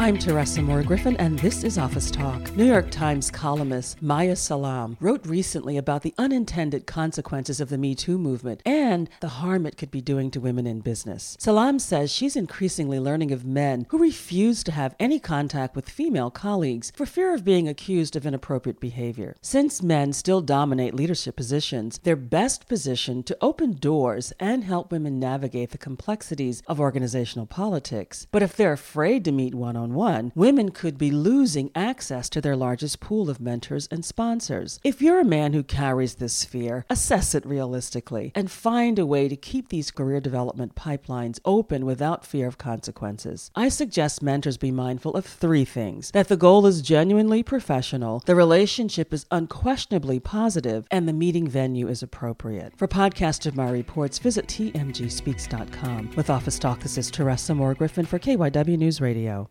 I'm Teresa Moore Griffin, and this is Office Talk. New York Times columnist Maya Salam wrote recently about the unintended consequences of the Me Too movement and the harm it could be doing to women in business. Salam says she's increasingly learning of men who refuse to have any contact with female colleagues for fear of being accused of inappropriate behavior. Since men still dominate leadership positions, they're best positioned to open doors and help women navigate the complexities of organizational politics. But if they're afraid to meet one on one, women could be losing access to their largest pool of mentors and sponsors. If you're a man who carries this fear, assess it realistically and find a way to keep these career development pipelines open without fear of consequences. I suggest mentors be mindful of three things that the goal is genuinely professional, the relationship is unquestionably positive, and the meeting venue is appropriate. For podcast of my reports, visit tmgspeaks.com. With Office Talk, this is Teresa Moore Griffin for KYW News Radio.